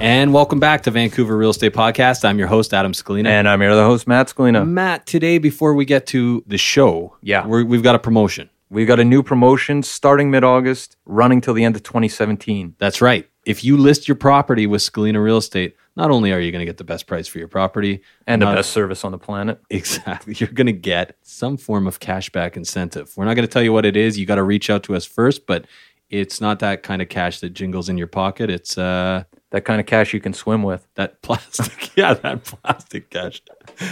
And welcome back to Vancouver Real Estate Podcast. I'm your host, Adam Scalina. And I'm your other host, Matt Scalina. Matt, today, before we get to the show, Yeah. we're, we've got a promotion. We've got a new promotion starting mid August, running till the end of 2017. That's right. If you list your property with Scalina Real Estate, not only are you going to get the best price for your property And the best service on the planet. Exactly. You're going to get some form of cashback incentive. We're not going to tell you what it is. You got to reach out to us first, but it's not that kind of cash that jingles in your pocket. It's uh, That kind of cash you can swim with. that plastic. yeah, that plastic cash.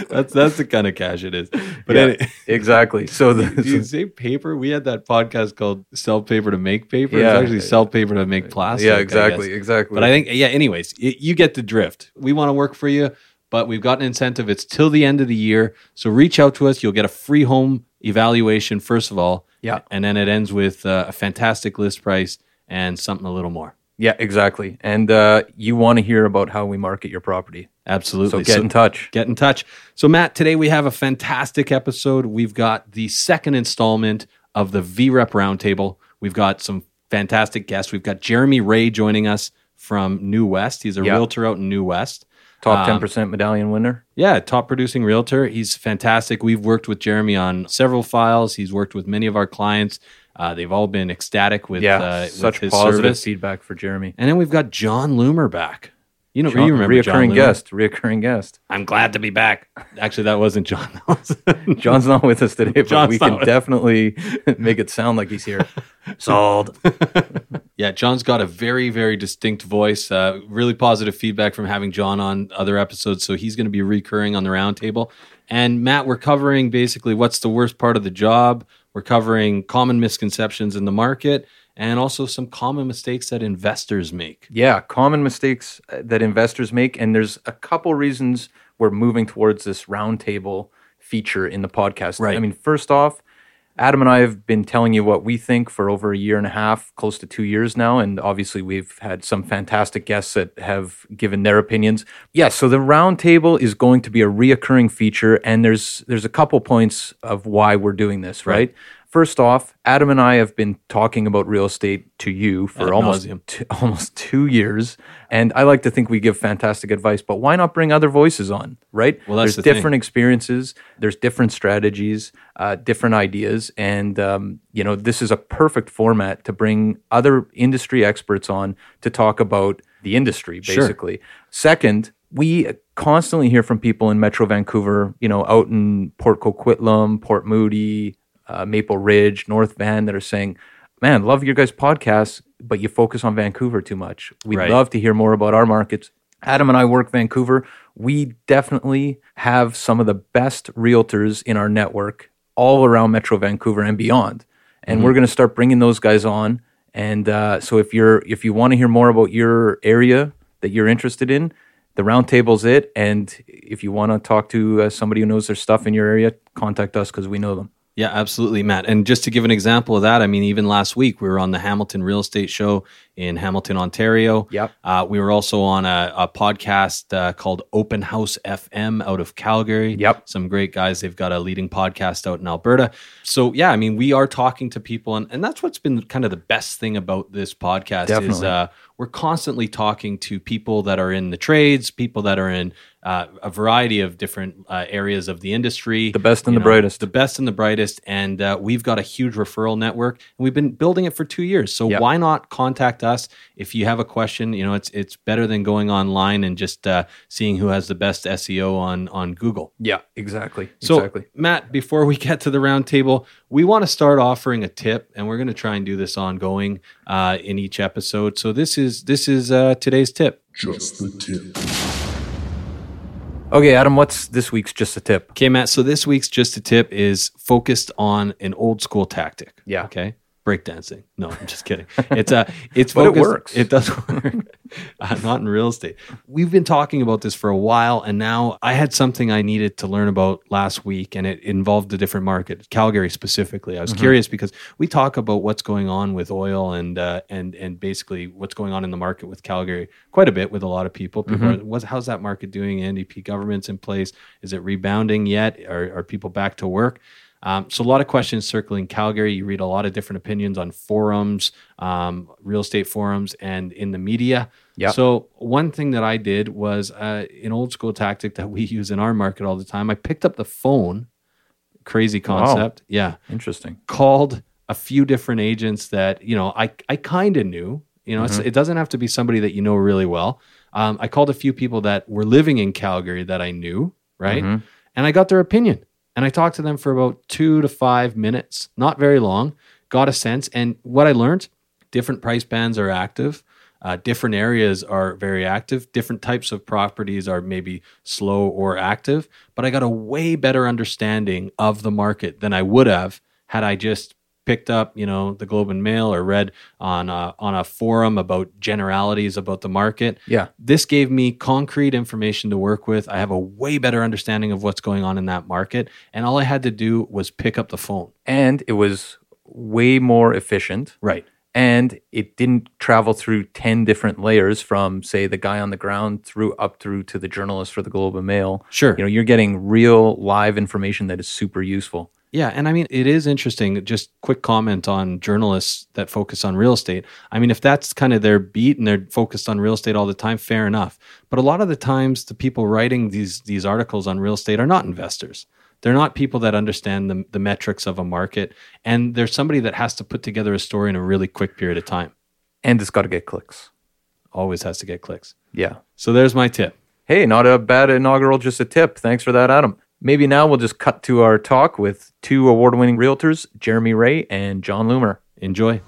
That's that's the kind of cash it is. But Yeah, any- exactly. So do you the say paper? We had that podcast called "Sell Paper to Make Paper." Yeah. it's actually "Sell Paper to Make Plastic." yeah, exactly, exactly. But I think, yeah. Anyways, y you get the drift. We want to work for you, but we've got an incentive. It's till the end of the year, so reach out to us. You'll get a free home evaluation first of all, Yeah. and then it ends with uh, a fantastic list price and something a little more. Yeah, exactly. And uh, you want to hear about how we market your property. Absolutely. So get in touch. get in touch. So, Matt, today we have a fantastic episode. We've got the second installment of the VREP Roundtable. We've got some fantastic guests. We've got Jeremy Ray joining us from New West. He's a Yeah. realtor out in New West. Top Um, 10% medallion winner. Yeah, top producing realtor. He's fantastic. We've worked with Jeremy on several files. He's worked with many of our clients. Uh, they've all been ecstatic with, Yeah, uh, with such his positive service. feedback for Jeremy. And then we've got John Loomer back. You know, John- you remember John reoccurring Loomer? guest, reoccurring guest. I'm glad to be back. Actually, that wasn't John. That was John's not with us today, but John's we can with- definitely make it sound like he's here. Sold. Yeah, John's got a very, very distinct voice. Uh, really positive feedback from having John on other episodes. So he's going to be recurring on the roundtable. And Matt, we're covering basically what's the worst part of the job. We're covering common misconceptions in the market and also some common mistakes that investors make. Yeah, common mistakes uh, that investors make. And there's a couple reasons we're moving towards this roundtable feature in the podcast. Right. I mean, first off, Adam and I have been telling you what we think for over a year and a half, close to two years now. And obviously, we've had some fantastic guests that have given their opinions. Yeah, so the roundtable is going to be a reoccurring feature. And there's there's a couple points of why we're doing this, right? First off, Adam and I have been talking about real estate to you for Ad almost nauseam. t- almost two years, and I like to think we give fantastic advice. But why not bring other voices on? Right? Well, that's there's the different experiences. There's different strategies, uh, different ideas, and um, you know this is a perfect format to bring other industry experts on to talk about the industry, Sure. basically. Second, we constantly hear from people in Metro Vancouver, you know, out in Port Coquitlam, Port Moody, uh, Maple Ridge, North Van, that are saying, "Man, love your guys' podcasts, but you focus on Vancouver too much. We'd Right. love to hear more about our markets." Adam and I work Vancouver. We definitely have some of the best realtors in our network all around Metro Vancouver and beyond. And we're going to start bringing those guys on. And uh, so if you're if you want to hear more about your area that you're interested in, the roundtable's it. And if you want to talk to uh, somebody who knows their stuff in your area, contact us because we know them. Yeah, absolutely, Matt. And just to give an example of that, I mean, even last week we were on the Hamilton Real Estate Show in Hamilton, Ontario. Yep. Uh, we were also on a, a podcast uh, called Open House FM out of Calgary. Yep. Some great guys. They've got a leading podcast out in Alberta. So, yeah, I mean, we are talking to people, and, and that's what's been kind of the best thing about this podcast is uh, we're constantly talking to people that are in the trades, people that are in uh, a variety of different uh, areas of the industry. The best and You the brightest. The best and the brightest. And uh, we've got a huge referral network, and we've been building it for two years. So Yep. why not contact us if you have a question? You know, it's it's better than going online and just uh, seeing who has the best SEO on on Google. Yeah, exactly. So, exactly. Matt, before we get to the roundtable, we want to start offering a tip, and we're going to try and do this ongoing uh, in each episode. So this is this is uh, today's tip. Just the tip. Okay, Adam, what's this week's just a tip? Okay, Matt. So this week's just a tip is focused on an old school tactic. Yeah. Okay. Breakdancing. No, I'm just kidding. It's uh it's But it works. It does work. uh, not in real estate. We've been talking about this for a while, and now I had something I needed to learn about last week, and it involved a different market, Calgary specifically. I was curious because we talk about what's going on with oil and uh, and and basically what's going on in the market with Calgary quite a bit with a lot of people. People, are, what's how's that market doing? NDP government's in place. Is it rebounding yet? Are are people back to work? Um, so a lot of questions circling Calgary. You read a lot of different opinions on forums, um, real estate forums, and in the media. Yep. So one thing that I did was uh, an old school tactic that we use in our market all the time. I picked up the phone. Crazy concept. Yeah Interesting. called a few different agents that you know I I kind of knew. You know, it's, it doesn't have to be somebody that you know really well. Um, I called a few people that were living in Calgary that I knew, right? Mhm. And I got their opinion, and I talked to them for about two to five minutes, not very long. Got a sense, and what I learned: different price bands are active. Uh, different areas are very active. Different types of properties are maybe slow or active. But I got a way better understanding of the market than I would have had I just picked up, you know, the Globe and Mail or read on a, on a forum about generalities about the market. Yeah. This gave me concrete information to work with. I have a way better understanding of what's going on in that market, and all I had to do was pick up the phone. And it was way more efficient. Right. And it didn't travel through 10 different layers from say the guy on the ground through up through to the journalist for the globe and mail Sure. you know you're getting real live information that is super useful Yeah, and I mean it is interesting. Just quick comment on journalists that focus on real estate. I mean, if that's kind of their beat and they're focused on real estate all the time, fair enough. But a lot of the times, the people writing these these articles on real estate are not investors. They're not people that understand the, the metrics of a market, and there's somebody that has to put together a story in a really quick period of time. and it's got to get clicks Always has to get clicks. yeah So there's my tip. hey not a bad inaugural just a tip thanks for that adam maybe now we'll just cut to our talk with two award-winning realtors jeremy ray and john loomer Enjoy.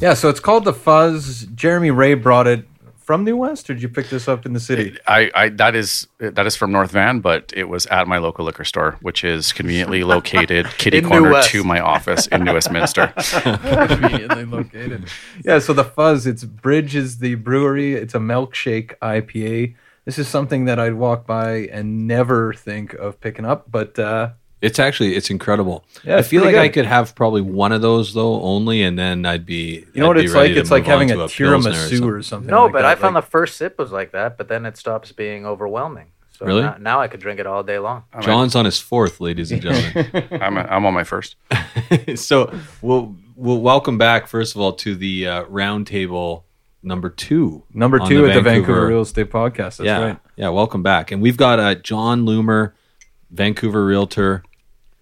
Yeah so it's called the fuzz jeremy ray brought it from new west or did you pick this up in the city I, I that is that is from North Van, but it was at my local liquor store, which is conveniently located kitty corner to my office in New Westminster. conveniently located. Yeah, so the fuzz, it's Bridge is the brewery. It's a milkshake IPA. This is something that I'd walk by and never think of picking up, but uh, It's actually it's incredible. Yeah, I feel like pretty I could have probably one of those though only, and then I'd be. You know I'd what it's like? It's like having to a Pilsner or tiramisu something. or something. No, like but that. I found like, the first sip was like that, but then it stops being overwhelming. So Really? now, now I could drink it all day long. John's on his fourth, ladies and gentlemen. I'm, I'm on my first. so we'll we'll welcome back first of all to the uh, roundtable number two. number on two at the Vancouver Real Estate Podcast. That's yeah, right. yeah. Welcome back, and we've got uh, John Loomer, Vancouver realtor.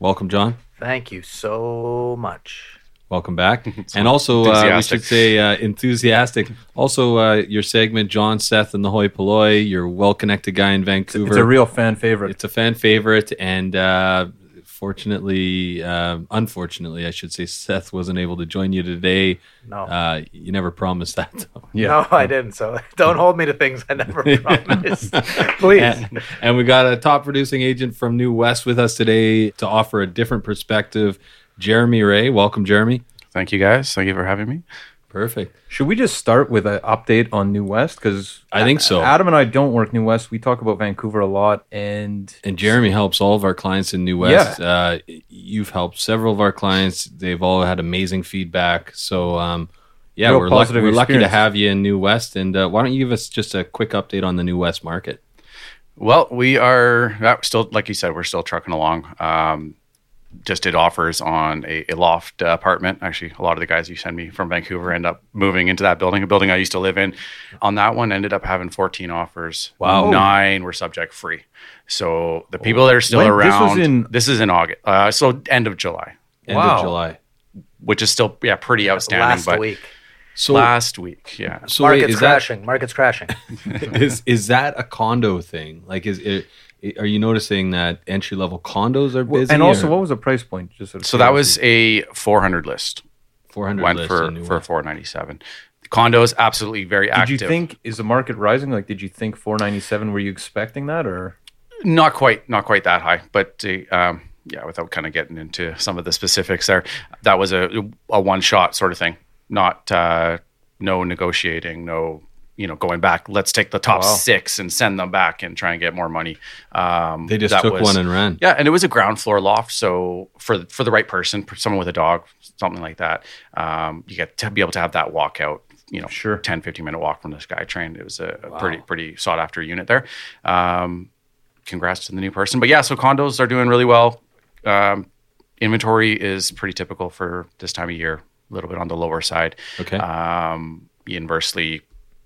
Welcome, John. Thank you so much. Welcome back, and also uh, we should say uh, enthusiastic. Also, uh, your segment, John, Seth, and the Hoi Polloi. You're a well-connected guy in Vancouver. It's a real fan favorite. It's a fan favorite, and uh, fortunately, uh, unfortunately, I should say, Seth wasn't able to join you today. No. Uh, you never promised that, though. yeah. No, I didn't. So don't hold me to things I never promised. Please. And, and we got a top producing agent from New West with us today to offer a different perspective. Jeremy Ray, welcome, Jeremy. Thank you guys. Thank you for having me. Perfect. Should we just start with an update on New West? Because I think so. Adam and I don't work New West. We talk about Vancouver a lot, and And Jeremy helps all of our clients in New West. Uh, you've helped several of our clients. They've all had amazing feedback. So, um, yeah, Real we're, lucky, we're lucky to have you in New West. And uh, why don't you give us just a quick update on the New West market? Well, we are uh, still, like you said, we're still trucking along. Um, just did offers on a, a loft uh, apartment. Actually, a lot of the guys you send me from Vancouver end up moving into that building, a building I used to live in. On that one, ended up having 14 offers. Wow. Nine were subject free. So the people that are still When- this around. was in- this is in August. Uh, so end of July, End Wow. of July. which is still yeah pretty outstanding. Last but week. So, last week, yeah. so wait, Market's is crashing. Market's crashing. that is is that a condo thing? Like, is it? Are you noticing that entry level condos are busy? and also, what was the price point? Just out of So that was a 400 list. four hundred Went list for for 497. Condos absolutely very active. Did active. you think is the market rising? Like, did you think 497? Were you expecting that, or not quite not quite that high but uh, um, yeah without kind of getting into some of the specifics there that was a, a one shot sort of thing not uh, no negotiating no you know going back let's take the top Wow. six and send them back and try and get more money um, They just took was- one and ran. yeah and it was a ground floor loft so for for the right person someone with a dog something like that um, you get to be able to have that walkout you know Sure. 10 15 minute walk from the skytrain it was a, a pretty pretty sought after unit there um, congrats to the new person. But yeah, so condos are doing really well. Um, inventory is pretty typical for this time of year, a little bit on the lower side. Okay. Um, inversely,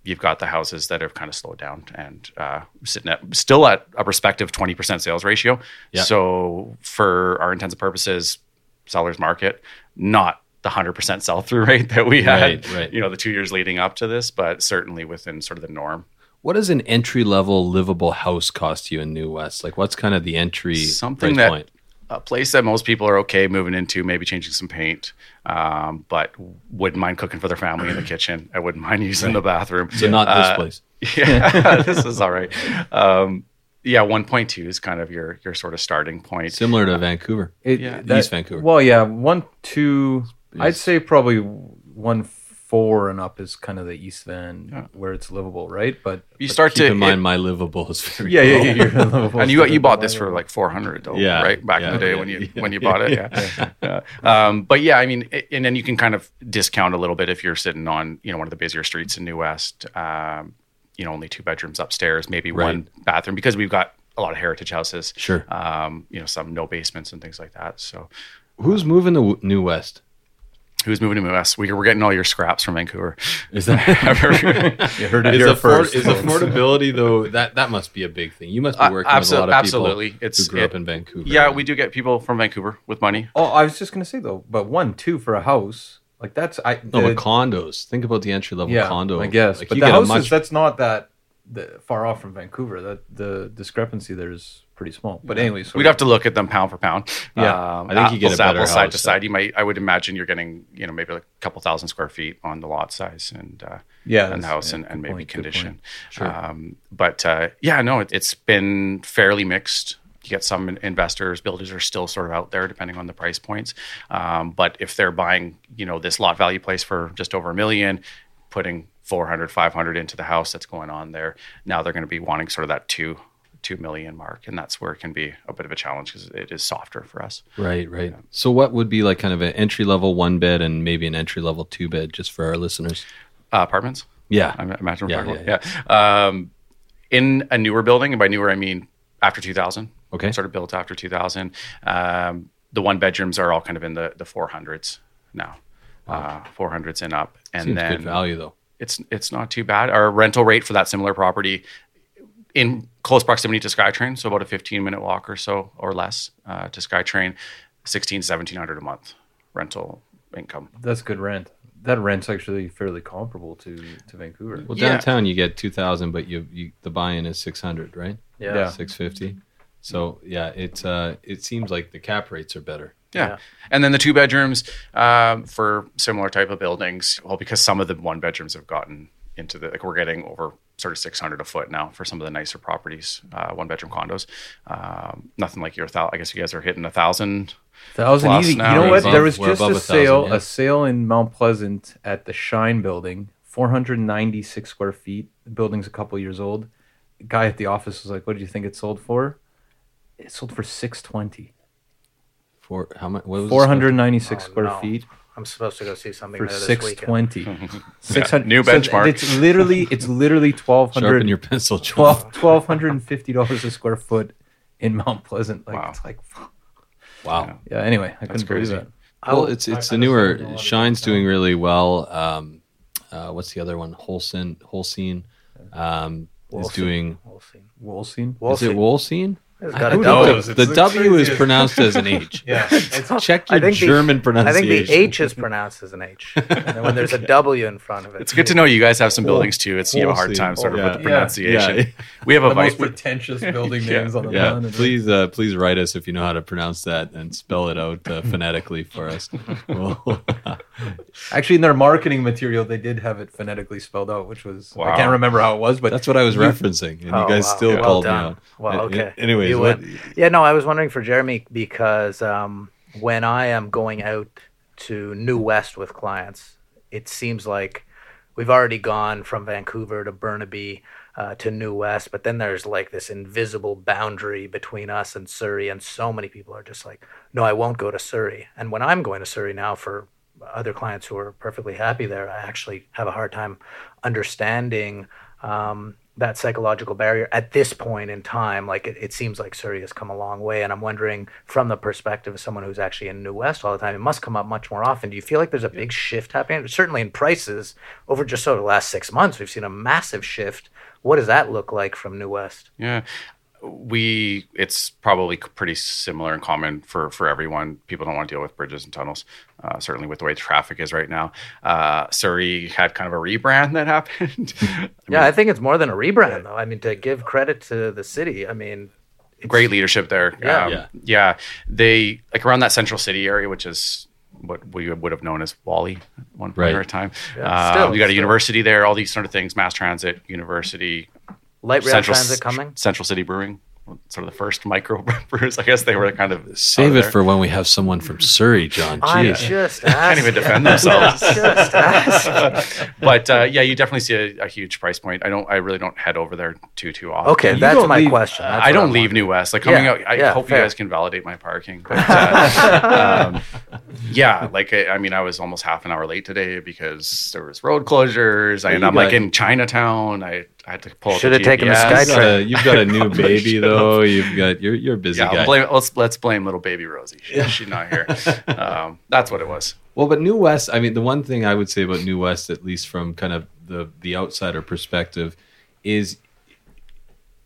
you've got the houses that have kind of slowed down and uh, sitting at still at a respective 20% sales ratio. Yeah. So for our intents and purposes, seller's market, not the 100% sell through rate that we had, Right, right. you know, the two years leading up to this, but certainly within sort of the norm. What does an entry level livable house cost you in New West? Like, what's kind of the entry something price that point? A place that most people are okay moving into, maybe changing some paint, um, but wouldn't mind cooking for their family in the kitchen. I wouldn't mind using the bathroom. So not this Uh, place. Yeah, this is all right. Um, yeah, one point two is kind of your your sort of starting point. Similar to Vancouver. It, Yeah. East Vancouver. Well, yeah, one, two. I'd say probably one, four and up is kind of the East Van Yeah. where it's livable, right? But You start Keep to in mind, it- my livable is very yeah, yeah, low. yeah. And you you bought this for like 400 though Yeah, right back in the day yeah, when you yeah, when you bought it yeah, Yeah. Um, but yeah i mean it- and then you can kind of discount a little bit if you're sitting on you know one of the busier streets in new west um, you know only two bedrooms upstairs maybe Right. one bathroom because we've got a lot of heritage houses Sure. um, you know some no basements and things like that so Who's moving to W- New West? Who's moving to new west we, we're getting all your scraps from vancouver Is that You heard it is, here afford- first. is affordability though? That that must be a big thing. You must be Uh, working abso- with a lot of absolutely. people It's- who grew up in Vancouver. yeah we do get people from vancouver with money Oh, I was just gonna say though, but one, two for a house, like that's I. No, the- but condos. Think about the entry level yeah, condo. I guess. Like but the get a houses, much that's not that the, far off from Vancouver. That the discrepancy there is pretty small. But anyways, We'd have to look at them pound for pound. Yeah. um, I think you get a better apples, side to side. You might, I would imagine, you're getting, you know, maybe like a couple thousand square feet on the lot size and uh, Yeah, and the house yeah, and, and maybe point, condition. Sure. Um, but uh, yeah, no, it, it's been fairly mixed. You get some investors, builders are still sort of out there depending on the price points. Um, but if they're buying, you know, this lot value place for just over a million, putting 400, 500 into the house that's going on there, now they're going to be wanting sort of that two two million mark, and that's where it can be a bit of a challenge because it is softer for us. Right, right. So, what would be like kind of an entry level one bed and maybe an entry level two bed, just for our listeners? Uh, apartments. Yeah, I imagine. Yeah, Yeah, yeah, yeah. Um, in a newer building, and by newer I mean after 2000. Okay. Sort of built after 2000. Um, the one bedrooms are all kind of in the the 400s now, uh, 400s and up, and seems then good value though. it's it's not too bad. Our rental rate for that similar property in close proximity to SkyTrain, so about a 15 minute walk or so or less uh, to SkyTrain, 16 1700 a month rental income. That's good rent. That rent's actually fairly comparable to to Vancouver. Well, Yeah. downtown you get two thousand, but you, you the buy-in is six hundred, right? Yeah. Yeah. Six fifty. So yeah, it uh, it seems like the cap rates are better. Yeah. Yeah. And then the two bedrooms um, for similar type of buildings. Well, because some of the one bedrooms have gotten into the like we're getting over sort of six hundred a foot now for some of the nicer properties, uh, one bedroom condos. Um, nothing like your thou. I guess you guys are hitting a thousand. Thousand Plus easy. now you know what? above- there was we're just above a a sale, thousand, yeah. a sale in Mount Pleasant at the Shine Building, 496 square feet. The building's a couple years old. guy at the office was like, "What did you think it sold for?" It sold for 620. For how much? What was it? 496 Oh, square no. feet I'm supposed to go see something for there this weekend. 620. 600 new so benchmark. it's literally it's literally 1200 Sharpen your pencil. 12 1250 dollars a square foot in Mount Pleasant. Like Wow. it's like Wow. yeah. Anyway, I couldn't believe crazy. that. Well, it's it's the newer Shine's doing really well. Um, uh, what's the other one? Holcine Holcine um, is doing. We'll see. Wolsine. We'll Is it see. Wolcine? It's got a Who double. knows? The W is pronounced as an H. Yeah. Check I your think the- German I think the H is pronounced as an H. and then when there's a W in front of it, It's good to know you guys have some buildings too. It's you have a hard Wolsey. time sort of Yeah. with the pronunciation. Yeah. We have a the vice. most pretentious building Yeah. names on the Yeah, planet. please, uh, please write us if you know how to pronounce that and spell it out uh, phonetically for us. Well, Actually, in their marketing material, they did have it phonetically spelled out, which was I can't remember how it was, but that's what I was referencing, and Oh, you guys wow. still Well called done. me out. Well, okay. Anyways, You what, win. Yeah, no, I was wondering for Jeremy because um, when I am going out to New West with clients, it seems like we've already gone from Vancouver to Burnaby uh, to New West, but then there's like this invisible boundary between us and Surrey, and so many people are just like, "No, I won't go to Surrey." And when I'm going to Surrey now for other clients who are perfectly happy there, I actually have a hard time understanding um, that psychological barrier at this point in time. Like it, it seems like Surrey has come a long way, and I'm wondering from the perspective of someone who's actually in New West all the time, it must come up much more often. Do you feel like there's a big shift happening? Certainly in prices over just sort of the last six months, we've seen a massive shift. What does that look like from New West? Yeah. We it's probably pretty similar and common for for everyone. People don't want to deal with bridges and tunnels. Uh, certainly with the way traffic is right now. Uh, Surrey had kind of a rebrand that happened. I yeah, I think it's more than a rebrand, though. I mean, to give credit to the city, I mean, it's- great leadership there. Yeah. Um, Yeah. yeah. They like around that central city area, which is what we would have known as Whalley at one point Right. or a time. Yeah, Uh, still, we got a university there, all these sort of things, mass transit, university, light rail central transit coming. Central City Brewing, sort of the first micro brewers. I guess they were kind of save it there. for when we have someone from Surrey, John. I Jeez. just can't even defend themselves. just asked. but uh, yeah, you definitely see a, a huge price point. I don't. I really don't head over there too too often. Okay, You that's don't my leave- question. That's I don't I'm leave wondering. New West. Like coming Yeah, out, I yeah, hope fair. you guys can validate my parking. But, uh, um, yeah, like I, I mean, I was almost half an hour late today because there was road closures. I, and I'm like in Chinatown. I, I had to pull. up Should have taken the GPS. You've got, a, you've got a new baby though. You've got you're you're a busy Yeah, guy. I'll blame, let's let's blame little baby Rosie. She, She's not here. Um, that's what it was. Well, but New West, I mean, the one thing I would say about New West, at least from kind of the the outsider perspective, is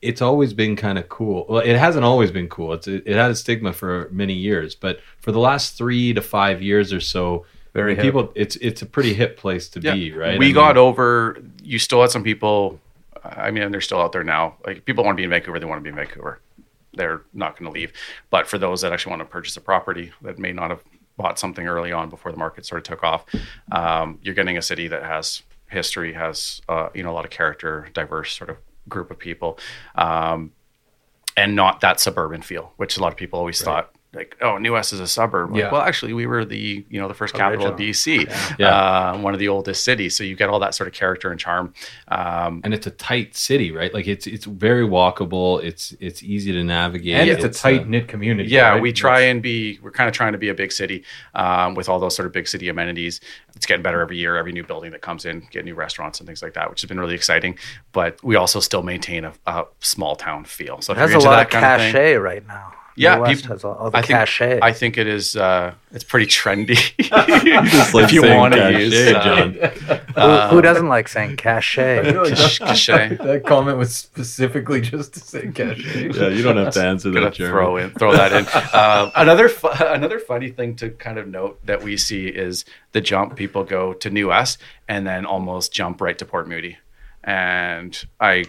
it's always been kind of cool. Well, it hasn't always been cool. It's it, had a stigma for many years, but for the last three to five years or so, Very people, it's it's a pretty hip place to be, right? We I mean, got over. You still had some people. I mean, they're still out there now. Like people want to be in Vancouver, they want to be in Vancouver. They're not going to leave. But for those that actually want to purchase a property that may not have bought something early on before the market sort of took off, um, you're getting a city that has history, has uh, you know a lot of character, diverse sort of group of people, um, and not that suburban feel, which a lot of people always thought like, oh, New West is a suburb. Like, Yeah. Well, actually, we were the you know the first capital of Original. BC, Yeah. Uh, one of the oldest cities. So you get all that sort of character and charm. Um, and it's a tight city, right? Like it's it's very walkable. It's it's easy to navigate. and it's a uh, tight knit community. yeah, right? we try and be. We're kind of trying to be a big city um, with all those sort of big city amenities. It's getting better every year. Every new building that comes in, get new restaurants and things like that, which has been really exciting. But we also still maintain a, a small town feel. So It has a lot that of kind of thing- cachet right now. Yeah, New West people- has all, all the I think. I think it is. Uh, it's pretty trendy. Just like if you want to cachet, use uh, John. who, who doesn't like saying cachet? Cachet. that comment was specifically just to say cachet. Yeah, you don't have to answer that, Jeremy. throw in throw that in. Um, another fu- another funny thing to kind of note that we see is the jump people go to New West and then almost jump right to Port Moody, and I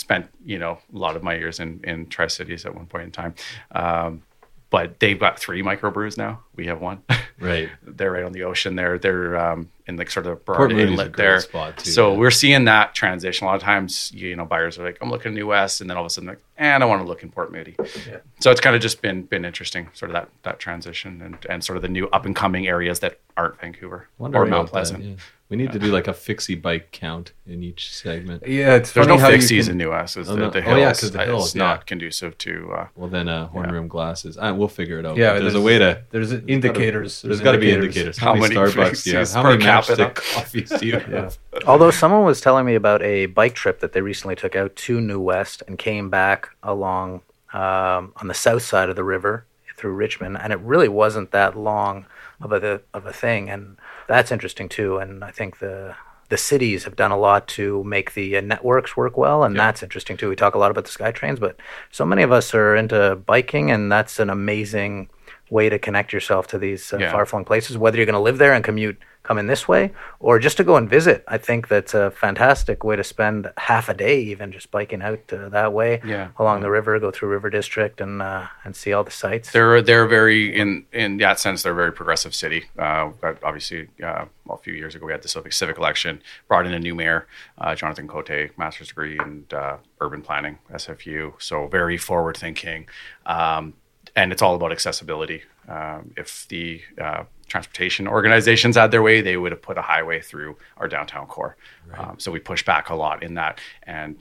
spent you know a lot of my years in in Tri Cities at one point in time. Um, but they've got three microbrews now. We have one. Right. they're right on the ocean there. They're um, in like sort of Port Burrard Moody's a Inlet great there. spot, too, so yeah. we're seeing that transition. A lot of times, you know, buyers are like, "I'm looking in New West," and then all of a sudden, like, "And I want to look in Port Moody." Yeah. So it's kind of just been been interesting, sort of that that transition and and sort of the new up and coming areas that aren't Vancouver Wonder or about Mount that, Pleasant. yeah. We need to do like a fixie bike count in each segment. Yeah, it's There's funny no how you fixies can- in New West. Is Oh, the, no. the Oh, hills. yeah, 'cause the uh, hills, is yeah. not conducive to. Uh, Well, then uh, horn Yeah. rim glasses. Uh, we'll figure it out. Yeah, But there's, a way to. There's indicators. There's got to be indicators. How, How many many Starbucks do you have? fixies How many capita? matchstick coffees do you have? Although someone was telling me about a bike trip that they recently took out to New West and came back along um, on the south side of the river through Richmond, and it really wasn't that long of a of a thing, and that's interesting too. And I think the the cities have done a lot to make the uh, networks work well, and that's interesting too. We talk a lot about the SkyTrains, but so many of us are into biking, and that's an amazing way to connect yourself to these uh, Yeah. far-flung places. Whether you're going to live there and commute, come in this way, or just to go and visit, I think that's a fantastic way to spend half a day, even just biking out uh, that way Yeah. along the river, go through River District, and uh, and see all the sights. They're they're very in in that sense they're a very progressive city. Uh, obviously uh, well, a few years ago we had the civic civic election, brought in a new mayor, uh, Jonathan Cote, master's degree in uh, urban planning, SFU. So very forward thinking, um, and it's all about accessibility. Um, if the uh, transportation organizations had their way, they would have put a highway through our downtown core. Um, so we push back a lot in that and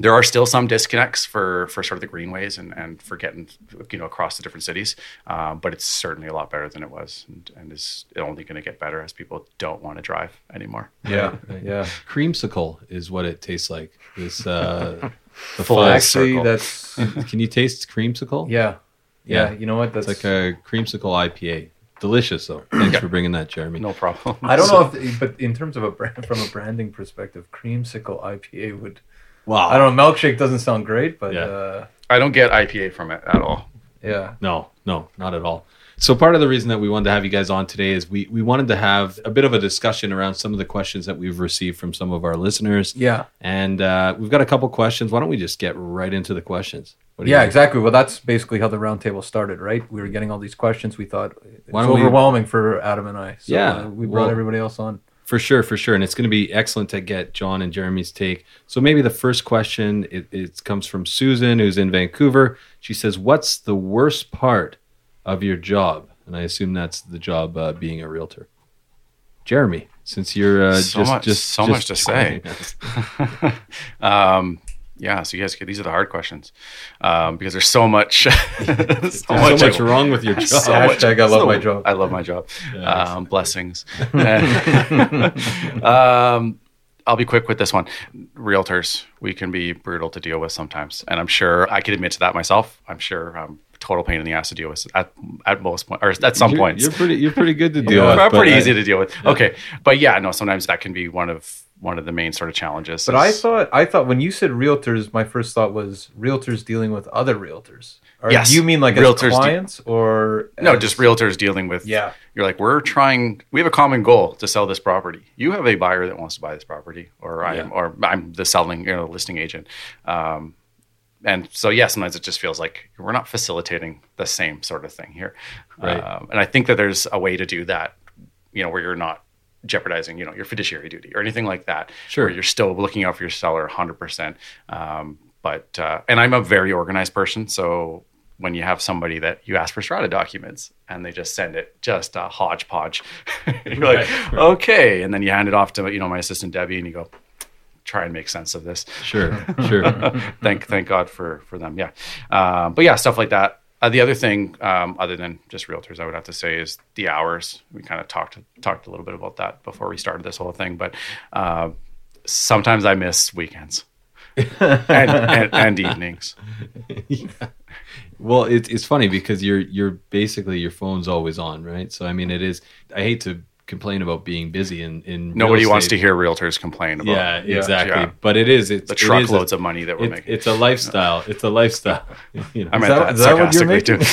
there are still some disconnects for for sort of the greenways and and for getting you know across the different cities um, but it's certainly a lot better than it was and, and is only going to get better as people don't want to drive anymore Yeah, yeah. Creamsicle is what it tastes like. This uh, the Full full. Actually, circle. that's Can you taste creamsicle? yeah, yeah. Yeah. You know what? That's It's like a creamsicle IPA. Delicious though. Thanks for bringing that, Jeremy. no problem I don't know if, but in terms of a brand, from a branding perspective, creamsicle IPA would. Wow. I don't know. Milkshake doesn't sound great, but Yeah. uh, i don't get ipa from it at all yeah. No, no, not at all. So part of the reason that we wanted to have you guys on today is we we wanted to have a bit of a discussion around some of the questions that we've received from some of our listeners. Yeah. And uh, we've got a couple questions. Why don't we just get right into the questions? What Yeah, think? exactly. Well, that's basically how the roundtable started, right? We were getting all these questions. We thought it Why was we- overwhelming for Adam and I. So, Yeah, uh, we brought well- everybody else on. For sure, for sure, and it's going to be excellent to get John and Jeremy's take. So maybe the first question it, it comes from Susan, who's in Vancouver. She says, "What's the worst part of your job?" And I assume that's the job uh, being a realtor. Jeremy, since you're uh, So just much- just so just much to say. um, yeah so you guys these are the hard questions um, because there's so much so, There's so much wrong with your job. so much- Hashtag I love so- my job. I love my job. Yeah, um, blessings. um, I'll be quick with this one. Realtors, we can be brutal to deal with sometimes, and I'm sure I can admit to that myself. I'm sure I'm a total pain in the ass to deal with at at most point or at some you're, points. you're pretty you're pretty good to deal with. I'm pretty I- easy to deal with. Okay, but yeah, no. Sometimes that can be one of one of the main sort of challenges. But I is- thought, I thought when you said realtors, my first thought was realtors dealing with other realtors. Or Yes. do you mean like Realtors as de- clients or no, just realtors dealing with. Yeah. you're like we're trying. We have a common goal to sell this property. You have a buyer that wants to buy this property, or I am, or I'm the selling, you know, listing agent. Um, and so yeah, sometimes it just feels like we're not facilitating the same sort of thing here. Right. Um, and I think that there's a way to do that, you know, where you're not jeopardizing, you know, your fiduciary duty or anything like that. Sure. Where you're still looking out for your seller 100%. Um, but uh, and I'm a very organized person, so when you have somebody that you ask for strata documents and they just send it just a hodgepodge. You're like, okay. And then you hand it off to, you know, my assistant Debbie and you go, try and make sense of this. Sure, sure. thank, thank God for, for them. Yeah. Uh, but yeah, stuff like that. Uh, the other thing, um, other than just realtors, I would have to say is the hours. We kind of talked talked a little bit about that before we started this whole thing, but uh, sometimes I miss weekends and, and, and, evenings. yeah. Well, it, it's funny because you're you're basically your phone's always on, right? So I mean, it is. I hate to complain about being busy in in nobody wants to hear realtors complain about yeah exactly. yeah. but it is it's the truckloads of money that we're it, making. it's a lifestyle. It's a lifestyle. You know. I meant that, that, is that what you're making?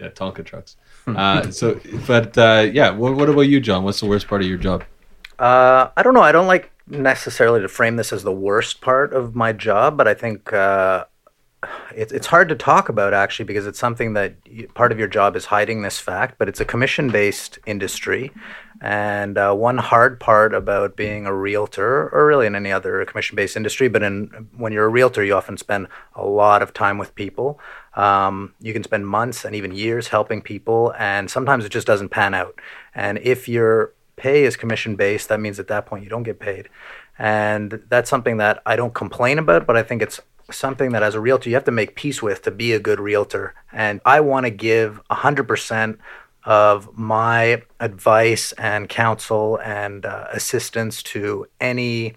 yeah Tonka trucks. Uh, so but uh, yeah what, what about you John? What's the worst part of your job? Uh, I don't know. I don't like necessarily to frame this as the worst part of my job but I think uh, it, it's hard to talk about actually because it's something that you, part of your job is hiding this fact, but it's a commission based industry. And uh, one hard part about being a realtor, or really in any other commission based industry, but in when you're a realtor, you often spend a lot of time with people. Um, you can spend months and even years helping people, and sometimes it just doesn't pan out. And if your pay is commission based, that means at that point you don't get paid. And that's something that I don't complain about, but I think it's something that as a realtor you have to make peace with to be a good realtor. And I want to give 100% of my advice and counsel and uh, assistance to any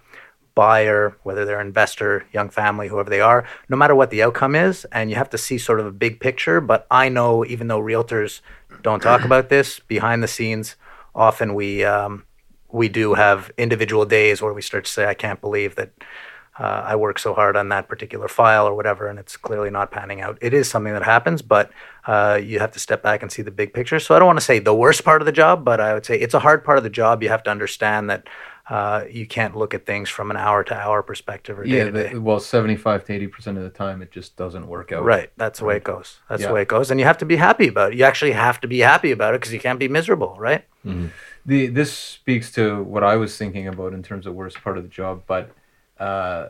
buyer, whether they're investor, young family, whoever they are, no matter what the outcome is. And you have to see sort of a big picture. But I know, even though realtors don't talk about this, behind the scenes, often we um, we do have individual days where we start to say, "I can't believe that." Uh, I work so hard on that particular file or whatever, and it's clearly not panning out. It is something that happens, but uh, you have to step back and see the big picture. So I don't want to say the worst part of the job, but I would say it's a hard part of the job. You have to understand that uh, you can't look at things from an hour to hour perspective or yeah, day to day. Well, 75 to 80% of the time, it just doesn't work out. Right. That's the way it goes. That's yeah. the way it goes. And you have to be happy about it. You actually have to be happy about it because you can't be miserable, right? Mm-hmm. The, this speaks to what I was thinking about in terms of worst part of the job, but uh,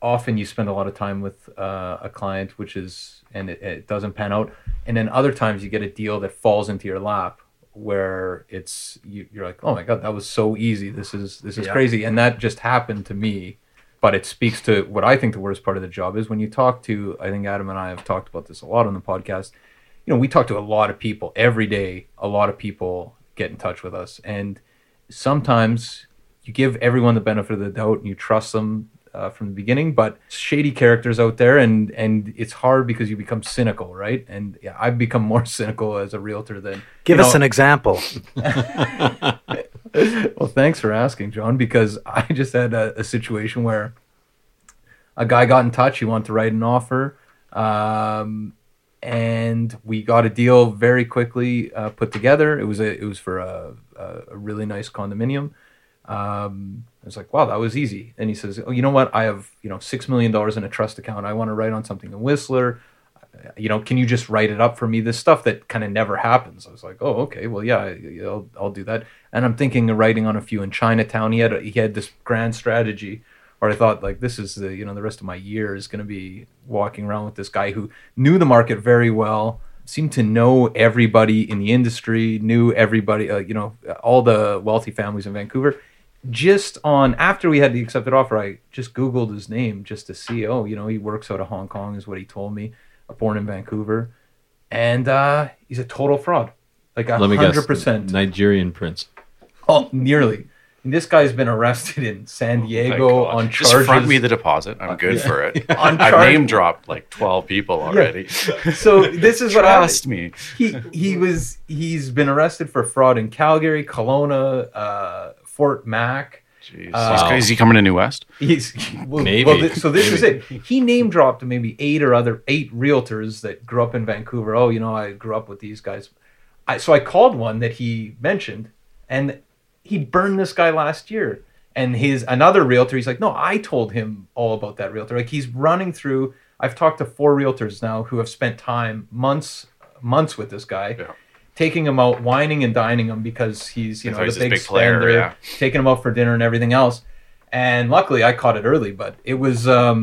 often you spend a lot of time with uh, a client, which is and it, it, doesn't pan out, and then other times you get a deal that falls into your lap where it's you, are like, oh my god, that was so easy. This is this is yeah. crazy, and that just happened to me. But it speaks to what I think the worst part of the job is when you talk to. I think Adam and I have talked about this a lot on the podcast. You know, we talk to a lot of people every day. A lot of people get in touch with us, and sometimes you give everyone the benefit of the doubt and you trust them uh, from the beginning, but shady characters out there, and and it's hard because you become cynical, right? And yeah, I've become more cynical as a realtor than. Give us know. an example. well, thanks for asking, John, because I just had a, a, situation where a guy got in touch. He wanted to write an offer. Um, and we got a deal very quickly uh, put together. It was a it was for a, a, really nice condominium. Um, I was like, wow, that was easy. And he says, oh, you know what? I have, you know, $6 million in a trust account. I want to write on something in Whistler. You know, can you just write it up for me? This stuff that kind of never happens. I was like, oh, okay, well, yeah, I'll, I'll do that. And I'm thinking of writing on a few in Chinatown. He had, a, he had this grand strategy or I thought like this is the, you know, the rest of my year is going to be walking around with this guy who knew the market very well, seemed to know everybody in the industry, knew everybody, uh, you know, all the wealthy families in Vancouver just on after we had the accepted offer, I just Googled his name just to see. Oh, you know, he works out of Hong Kong, is what he told me. Born in Vancouver, and uh, he's a total fraud. Like a hundred percent Nigerian prince. Oh, nearly. And this guy's been arrested in San Diego on charges. Just front me the deposit. I'm good yeah. for it. on I've name dropped like 12 people already. Yeah. So this is what trust me. He he was he's been arrested for fraud in Calgary, Kelowna, uh, Fort Mac. Jeez. Uh, is he coming to New West? He's well, maybe. Well, th- so this maybe. is it. He name dropped maybe eight or other eight realtors that grew up in Vancouver. Oh, you know, I grew up with these guys. I, so I called one that he mentioned, and he burned this guy last year. And his another realtor, he's like, no, I told him all about that realtor. Like he's running through. I've talked to four realtors now who have spent time months months with this guy. Yeah taking him out, wining and dining him because he's you know the big, big player, spender, yeah. taking him out for dinner and everything else. And luckily, I caught it early, but it was um,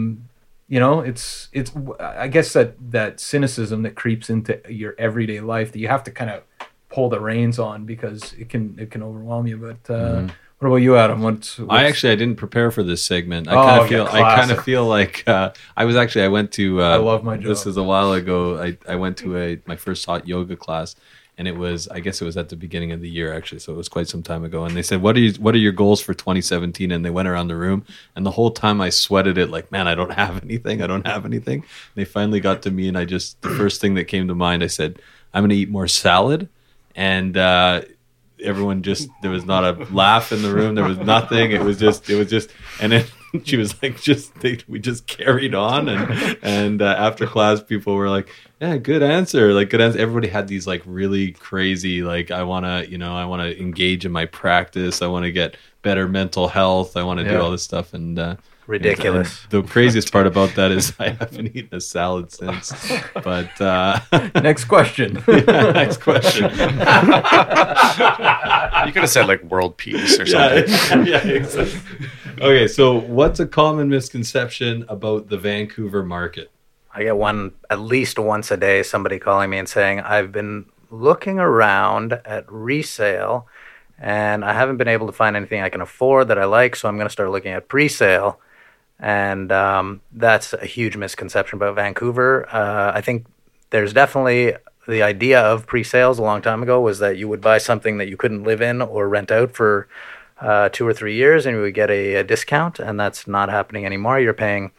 You know, it's it's. I guess that that cynicism that creeps into your everyday life that you have to kind of pull the reins on because it can it can overwhelm you. But uh, what about you, Adam? What's, what's I actually I didn't prepare for this segment. I Oh, kind of yeah, feel I kind of feel like uh, I was actually I went to uh, I love my job. This is a while ago. I, I went to a my first hot yoga class, and it was I guess it was at the beginning of the year actually, so it was quite some time ago. And they said, "What are you, what are your goals for 2017?" And they went around the room, and the whole time I sweated it like, "Man, I don't have anything. I don't have anything." they finally got to me, and I just the first thing that came to mind, I said, "I'm going to eat more salad," and. uh everyone just there was not a laugh in the room there was nothing it was just it was just and then she was like just they, we just carried on and and uh, after class people were like yeah good answer. Like good answer everybody had these like really crazy like i want to you know i want to engage in my practice. I want to get better mental health. I want to do all this stuff. And uh Ridiculous. and the craziest part about that is I haven't eaten a salad since. But uh, next question? next question. You could have said like world peace or something. yeah, yeah, exactly. Okay, so what's a common misconception about the Vancouver market? I get one at least once a day, somebody calling me and saying, I've been looking around at resale and I haven't been able to find anything I can afford that I like, so I'm going to start looking at pre sale. And um, that's a huge misconception about Vancouver. Uh, I think there's definitely the idea of pre sales a long time ago was that you would buy something that you couldn't live in or rent out for uh, two or three years and you would get a, a discount, and that's not happening anymore. You're paying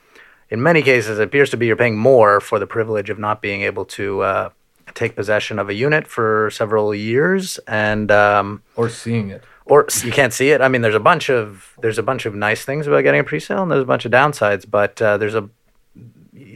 in many cases, it appears to be you're paying more for the privilege of not being able to uh, take possession of a unit for several years, and um, or seeing it? Or you can't see it. I mean, there's a bunch of there's a bunch of nice things about getting a pre-sale, and there's a bunch of downsides. But uh, there's a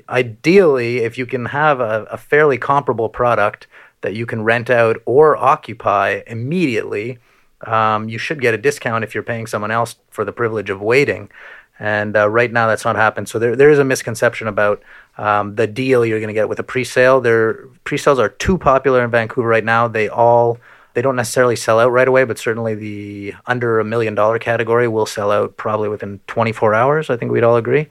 ideally, if you can have a, a fairly comparable product that you can rent out or occupy immediately, um, you should get a discount if you're paying someone else for the privilege of waiting. And uh, right now, that's not happening. So there, there is a misconception about um, the deal you're going to get with a pre-sale. Their pre-sales are too popular in Vancouver right now. They all they don't necessarily sell out right away, but certainly the under a million dollar category will sell out probably within 24 hours. I think we'd all agree.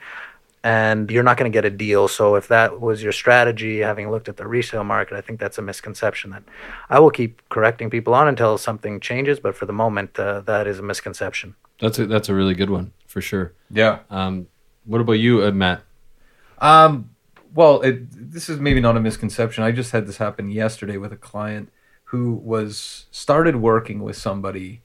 And you're not going to get a deal. So if that was your strategy, having looked at the resale market, I think that's a misconception that I will keep correcting people on until something changes. But for the moment, uh, that is a misconception. That's a, that's a really good one for sure. Yeah. Um, what about you, uh, Matt? Um, well, it, this is maybe not a misconception. I just had this happen yesterday with a client who was started working with somebody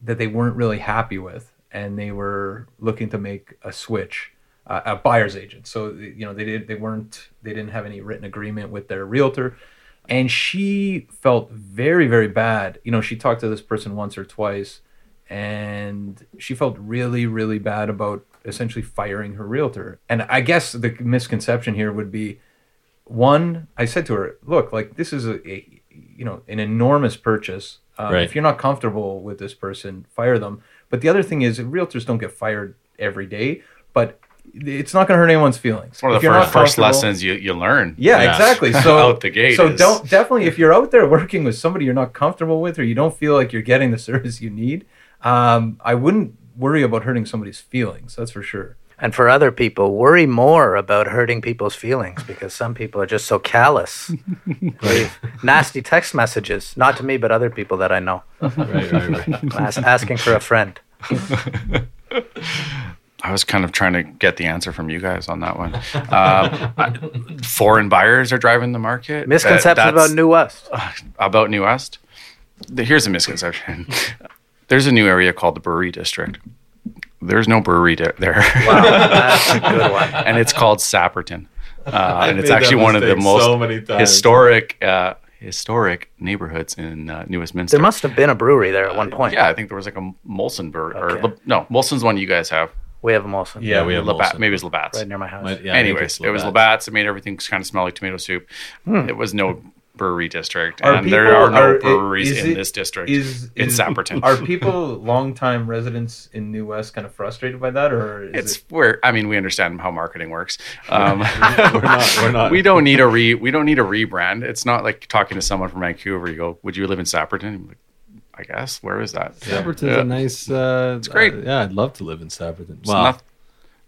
that they weren't really happy with, and they were looking to make a switch, uh, a buyer's agent. So you know they didn't they weren't they didn't have any written agreement with their realtor, and she felt very very bad. You know she talked to this person once or twice, and she felt really really bad about essentially firing her realtor. And I guess the misconception here would be one i said to her look like this is a, a you know an enormous purchase. Um, Right. if you're not comfortable with this person fire them. But the other thing is realtors don't get fired every day but it's not going to hurt anyone's feelings. It's one of the first, first lessons you, you learn. yeah, exactly. So Out the gate so is- don't definitely if you're out there working with somebody you're not comfortable with or you don't feel like you're getting the service you need um, i wouldn't worry about hurting somebody's feelings that's for sure And for other people, worry more about hurting people's feelings because some people are just so callous. Leave Nasty text messages, not to me, but other people that I know, Right, right, right. As- asking for a friend. I was kind of trying to get the answer from you guys on that one. Um, I- foreign buyers are driving the market. Misconception That- about New West. about New West. Here's a misconception. There's a new area called the Brewery District. There's no brewery di- there, Wow, that's a good one. and it's called Sapperton. Uh, and it's actually one of the most so many historic uh, historic neighborhoods in uh, New Westminster. There must have been a brewery there at one point. Yeah, I think there was like a Molson brewery. Or Le- no, Molson's one you guys have. We have a Molson. Yeah, we have Labatt, Molson. maybe it was Labatt's. right near my house. My- yeah, Anyways, it was Labatt's. Labatt's. It made everything kind of smell like tomato soup. It was no brewery district, Are and there are no are- breweries is in it- this district. is, in is Sapperton. Are people longtime residents in New West kind of frustrated by that, or is it's it? where I mean we understand how marketing works. Um, we're not. We're not. we don't need a re we don't need a rebrand. It's not like talking to someone from Vancouver. You go, would you live in Sapperton? I'm like, I guess. Where is that? Sapperton's Yeah. a nice. Uh, it's great. yeah, I'd love to live in Sapperton. It's Well, noth-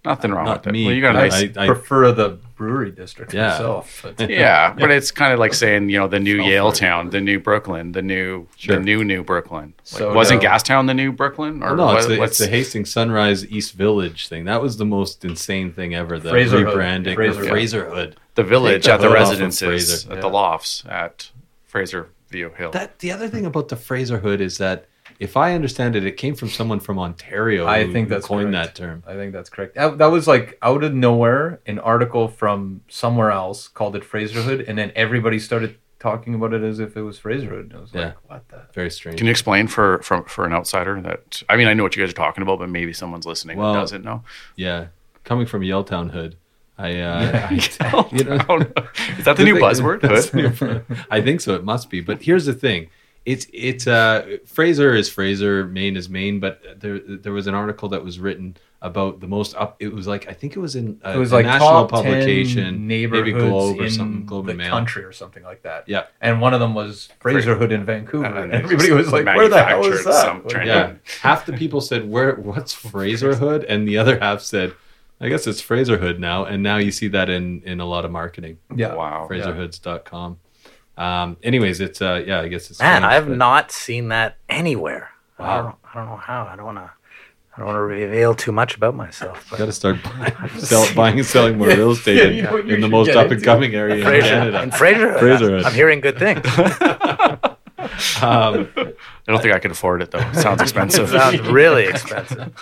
Nothing wrong Not with it. me, Well, you got a but nice. I- prefer the brewery district Yeah. myself. But yeah, but it's kind of like saying you know the new Fell Yale it. town, the new Brooklyn, the new Sure. the new new Brooklyn. Like, So wasn't no. Gastown the new Brooklyn? Or Well, no, it's what- the, what's it's the Hastings Sunrise East Village thing. That was the most insane thing ever. The Fraserhood. rebranding, Fraserhood. Fraser, Fraserhood. the village the at the hood off of residences Fraser. at the lofts at Fraser View Hill. That the other thing about the Fraser Hood is that if I understand it, it came from someone from Ontario. I who- think who that's coined correct. that term. I think that's correct. That, that was like out of nowhere, an article from somewhere else called it Fraserhood, and then everybody started talking about it as if it was Fraserhood. And I was Yeah. like, what the? Very strange. Can you explain for, for for an outsider that I mean I know what you guys are talking about, but maybe someone's listening Well, that doesn't know. yeah, coming from Yaletown Hood, I, uh, I you know, I don't know. Is that the new buzzword? Hood? new- I think so. It must be. But here's the thing: it's it's uh, Fraser is Fraser, Main is Main. But there there was an article that was written about the most up. It was like I think it was in a, It was a like national top 10 publication, neighborhoods maybe Globe or something, Globe the and Mail. country or something like that. Yeah. And one of them was Fraserhood in Vancouver, And and everybody was like, "Where the hell is manufactured that?" some Like. Yeah, half the people said, "Where? What's Fraser Hood?" and the other half said, "I guess it's Fraser Hood now." And now you see that in in a lot of marketing. yeah. Wow. FraserHoods.com. Um, anyways, it's uh, yeah, I guess it's Man, strange, I have but- not seen that anywhere. I Wow. don't, I don't know how. I don't want to. I don't want to reveal too much about myself. But Got to start buying, sell, buying and selling more real estate Yeah, in, you know you in the most up and coming area in Fraser, Canada. in Fraser, Fraserhood. I'm hearing good things. Um, I don't think I could afford it though. It sounds expensive. it Sounds really expensive.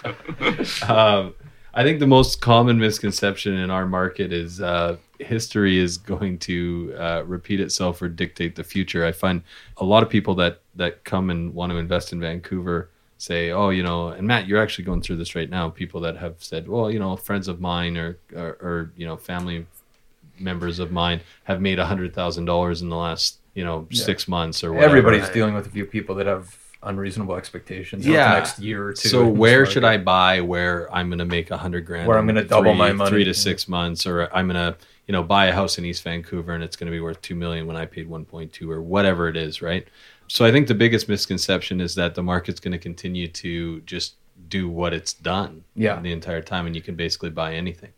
um, I think the most common misconception in our market is uh, history is going to uh, repeat itself or dictate the future. I find a lot of people that that come and want to invest in Vancouver say, "Oh, you know," and Matt, you're actually going through this right now. People that have said, "Well, you know, friends of mine or or, or you know, family members of mine have made a hundred thousand dollars in the last you know six months or whatever." Everybody's dealing with a few people that have unreasonable expectations yeah. Yeah. the next year or two. So where should I buy where I'm going to make a hundred grand? Where I'm gonna double three- my money. three to six months, or I'm going to you know buy a house in East Vancouver and it's going to be worth two million when I paid one point two or whatever it is, right? So I think the biggest misconception is that the market's going to continue to just do what it's done Yeah. the entire time, and you can basically buy anything.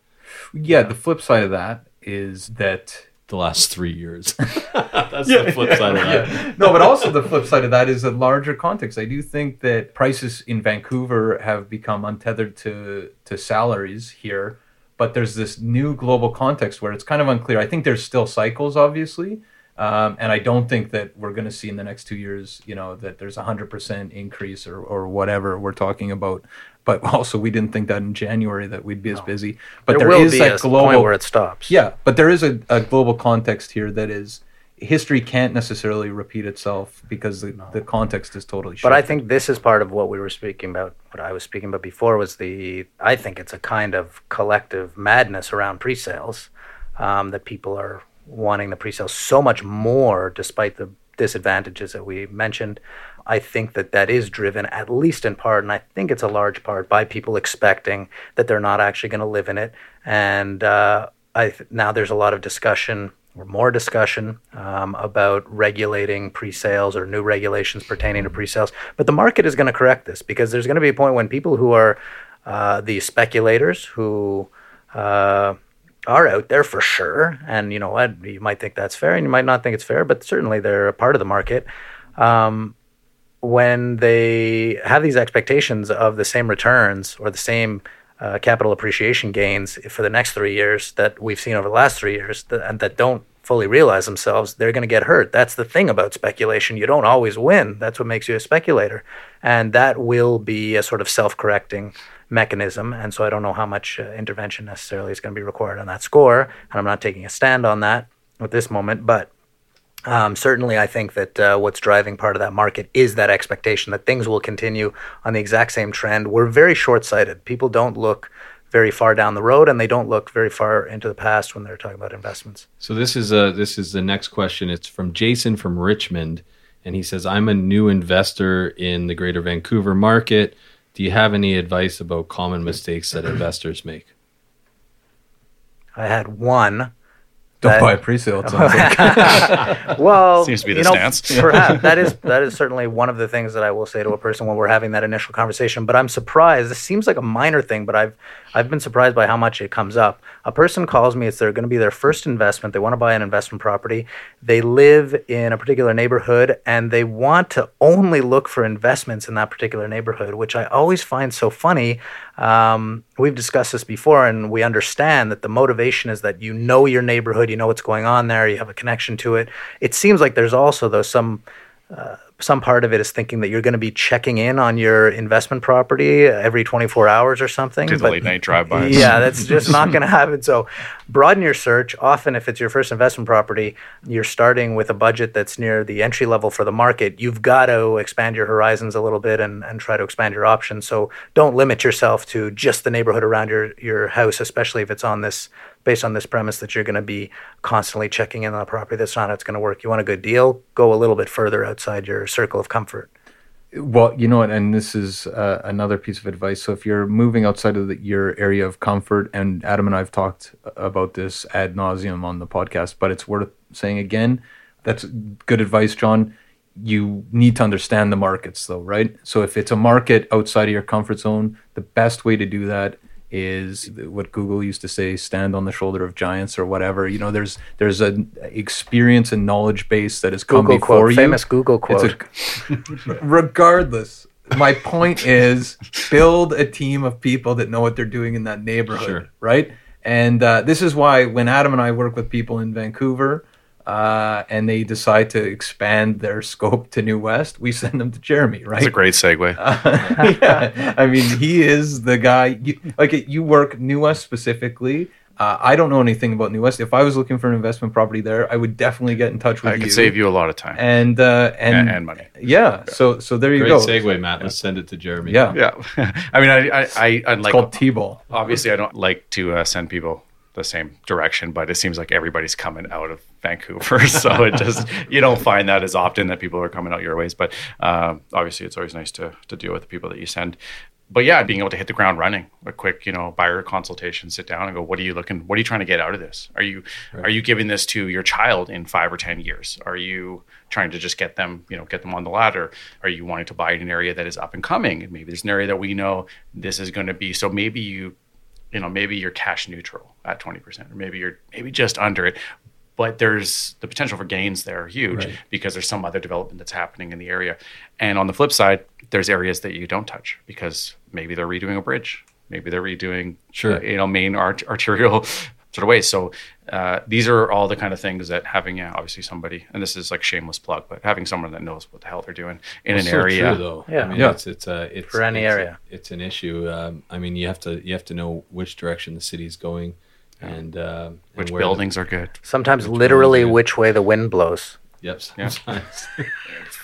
Yeah, the flip side of that is that The last three years, that's the flip side of that. Yeah. No, but also the flip side of that is a larger context. I do think that prices in Vancouver have become untethered to to salaries here, but there's this new global context where it's kind of unclear. I think there's still cycles, obviously. Um, and I don't think that we're going to see in the next two years, you know, that there's a hundred percent increase or, or whatever we're talking about. But also, we didn't think that in January that we'd be as busy. But there there will is be a global point where it stops. yeah, but there is a, a global context here that is history can't necessarily repeat itself because the, the context is totally shifted. But I think this is part of what we were speaking about. What I was speaking about before was the. I think it's a kind of collective madness around pre-sales um, that people are wanting the pre-sales so much more, despite the disadvantages that we mentioned. I think that that is driven, at least in part, and I think it's a large part, by people expecting that they're not actually going to live in it. And uh, I th- now there's a lot of discussion more discussion um, about regulating pre-sales or new regulations pertaining to pre-sales. But the market is going to correct this because there's going to be a point when people who are uh, the speculators who uh, are out there for sure, and you know what, you might think that's fair, and you might not think it's fair, but certainly they're a part of the market. Um, when they have these expectations of the same returns or the same uh, capital appreciation gains for the next three years that we've seen over the last three years that, and that don't fully realize themselves, they're going to get hurt. That's the thing about speculation. You don't always win. That's what makes you a speculator. And that will be a sort of self correcting mechanism. And so I don't know how much uh, intervention necessarily is going to be required on that score. And I'm not taking a stand on that at this moment. But um, certainly, I think that uh, what's driving part of that market is that expectation that things will continue on the exact same trend. We're very short sighted. People don't look very far down the road and they don't look very far into the past when they're talking about investments. So this is a this is the next question. It's from Jason from Richmond, and he says, "I'm a new investor in the Greater Vancouver market. Do you have any advice about common mistakes that investors make?" I had one Don't that- buy a pre-sale. It sounds like. well, Seems to be the know, stance. perhaps that is that is certainly one of the things that I will say to a person when we're having that initial conversation. But I'm surprised. This seems like a minor thing, but I've I've been surprised by how much it comes up. A person calls me; it's they're going to be their first investment. They want to buy an investment property. They live in a particular neighborhood, and they want to only look for investments in that particular neighborhood, which I always find so funny. Um, we've discussed this before, and we understand that the motivation is that you know your neighborhood, you know what's going on there, you have a connection to it. It seems like there's also though some uh, some part of it is thinking that you're going to be checking in on your investment property every 24 hours or something. Do the but- late night drive-bys. Yeah, that's just not going to happen. So, broaden your search. Often, if it's your first investment property, you're starting with a budget that's near the entry level for the market. You've got to expand your horizons a little bit and, and try to expand your options. So, don't limit yourself to just the neighborhood around your, your house, especially if it's on this based on this premise that you're going to be constantly checking in on a property. That's not how it's going to work. You want a good deal? Go a little bit further outside your circle of comfort. Well, you know what, and this is uh, another piece of advice. So if you're moving outside of the, your area of comfort, and Adam and I have talked about this ad nauseum on the podcast, but it's worth saying again. That's good advice, John. You need to understand the markets, though, right? So if it's a market outside of your comfort zone, the best way to do that is what Google used to say: stand on the shoulder of giants, or whatever. You know, there's there's an experience and knowledge base that has come Google before quote, you. famous Google It's quote. a- regardless, my point is build a team of people that know what they're doing in that neighborhood, Sure. right? And uh, this is why when Adam and I work with people in Vancouver uh, and they decide to expand their scope to New West, we send them to Jeremy, right? That's a great segue. yeah, I mean, he is the guy. You, like, you work New West specifically. Uh, I don't know anything about New West. If I was looking for an investment property there, I would definitely get in touch with I you. could save you a lot of time and uh, and, and, and money. yeah. So so there you go. Great segue, Matt. Let's send it to Jeremy. Yeah, Yeah, I mean, I, I, I it's called T-ball. obviously, I don't like to uh, send people the same direction, but it seems like everybody's coming out of Vancouver, so it just you don't find that as often that people are coming out your ways. But um, obviously, it's always nice to to deal with the people that you send. But yeah, being able to hit the ground running, a quick you know buyer consultation, sit down and go, what are you looking? What are you trying to get out of this? Are you are you giving this to your child in five or ten years? Are you trying to just get them you know get them on the ladder? Are you wanting to buy in an area that is up and coming? Maybe there's an area that we know this is going to be. So maybe you you know maybe you're cash neutral at 20% or maybe you're maybe just under it but there's the potential for gains there are huge Right. because there's some other development that's happening in the area and on the flip side there's areas that you don't touch because maybe they're redoing a bridge maybe they're redoing Sure. uh, you know main art- arterial sort of ways so uh, these are all the kind of things that having yeah obviously somebody and this is like shameless plug but having someone that knows what the hell they're doing in It's an area true, though. Yeah. I mean, Yeah. it's it's uh, it's For any it's- area. It's an issue. Um, I mean, you have to you have to know which direction the city's going, and uh, and which where the- buildings are good Sometimes Which literally one's which way the wind blows. Yep. Yeah. Sometimes.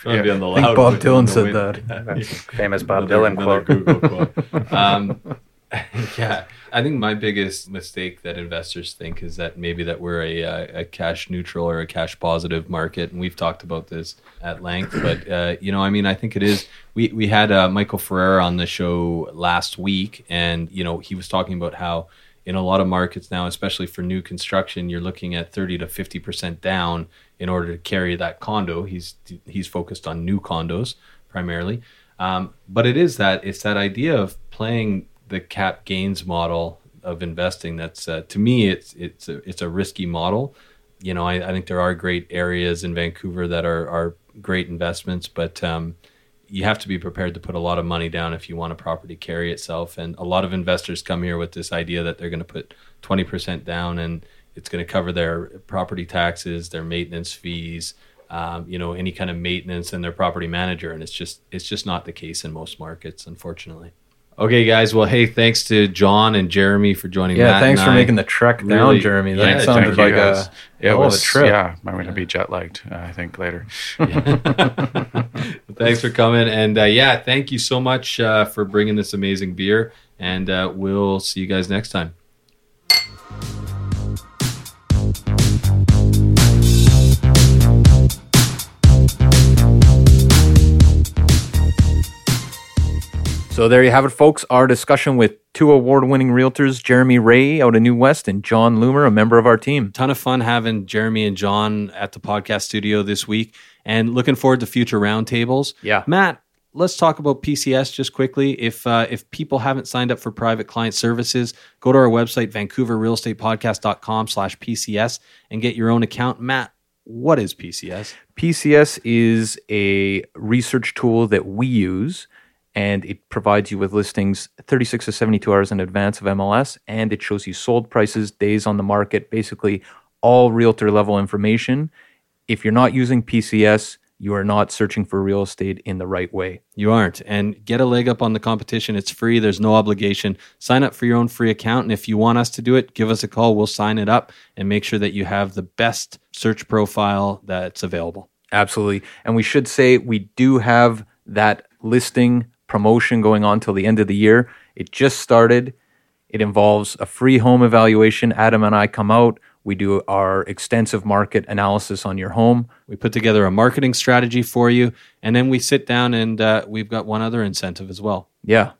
Yeah. Be on the I think Bob Dylan said wind. that. That's famous Bob Another- Dylan another quote. Quote. Um, yeah, I think my biggest mistake that investors think is that maybe that we're a, uh, a cash neutral or a cash positive market, and we've talked about this at length. But uh, you know, I mean, I think it is. We we had uh, Michael Ferrer on the show last week, and you know, he was talking about how in a lot of markets now, especially for new construction, you're looking at 30 to 50 percent down in order to carry that condo. He's he's focused on new condos primarily, um, but it is that it's that idea of playing the cap gains model of investing. That's uh, to me, it's it's a, it's a risky model. You know, I, I think there are great areas in Vancouver that are are great investments, but um, you have to be prepared to put a lot of money down if you want a property carry itself. And a lot of investors come here with this idea that they're going to put 20% down and it's going to cover their property taxes, their maintenance fees, um, you know, any kind of maintenance and their property manager. And it's just, it's just not the case in most markets, unfortunately. Okay, guys. Well, hey, thanks to John and Jeremy for joining. Us. Yeah, Matt thanks for I. making the trek down, Really- Jeremy. That yeah, sounded like a yeah, it was a trip. yeah. I'm going to be jet lagged. Uh, I think later. Thanks for coming. And uh, yeah, thank you so much uh, for bringing this amazing beer. And uh, we'll see you guys next time. So there you have it, folks. Our discussion with two award-winning realtors, Jeremy Ray out of New West and John Loomer, a member of our team. Ton of fun having Jeremy and John at the podcast studio this week, and looking forward to future roundtables. Yeah. Matt, let's talk about PCS just quickly. If uh, if people haven't signed up for private client services, go to our website, vancouverrealestatepodcast.com slash PCS and get your own account. Matt, what is PCS? PCS is a research tool that we use, and it provides you with listings 36 to 72 hours in advance of MLS, and it shows you sold prices, days on the market, basically all realtor level information. If you're not using PCS, you are not searching for real estate in the right way. You aren't. And get a leg up on the competition. It's free, there's no obligation. Sign up for your own free account. And if you want us to do it, give us a call. We'll sign it up and make sure that you have the best search profile that's available. Absolutely. And we should say we do have that listing promotion going on till the end of the year. It just started. It involves a free home evaluation. Adam and I come out. We do our extensive market analysis on your home. We put together a marketing strategy for you, and then we sit down and uh, we've got one other incentive as well. Yeah.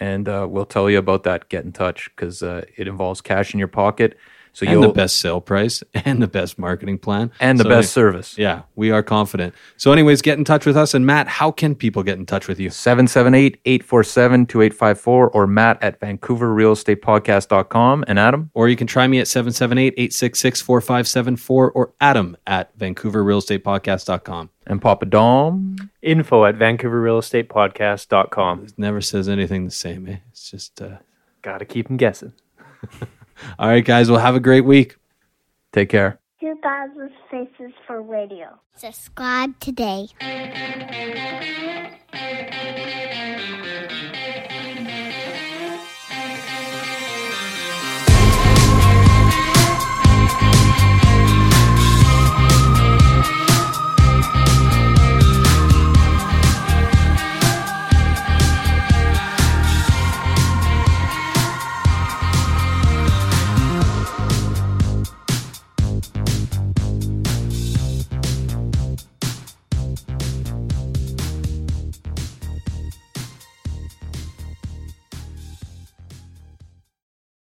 And uh, we'll tell you about that. Get in touch because uh, it involves cash in your pocket. So and the best sale price and the best marketing plan and the So best anyway- service. Yeah, we are confident. So, anyways, get in touch with us. And Matt, how can people get in touch with you? 778-847-2854 or matt at vancouverrealestatepodcast.com. And Adam? Or you can try me at 778 866 4574 or Adam at vancouverrealestatepodcast.com. And Papa Dom? Info at vancouverrealestatepodcast.com. It never says anything the same, eh? It's just, uh... Gotta keep them guessing. all right, guys, well, have a great week. Take care. 2000 Faces for Radio. Subscribe today.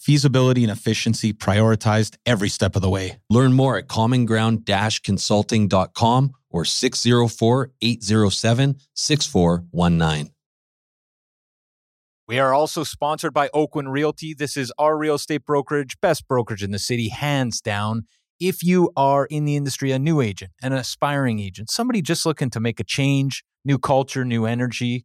feasibility and efficiency prioritized every step of the way. Learn more at commonground-consulting.com or 604-807-6419. We are also sponsored by Oakwyn Realty. This is our real estate brokerage, best brokerage in the city, hands down. If you are in the industry, a new agent, an aspiring agent, somebody just looking to make a change, new culture, new energy,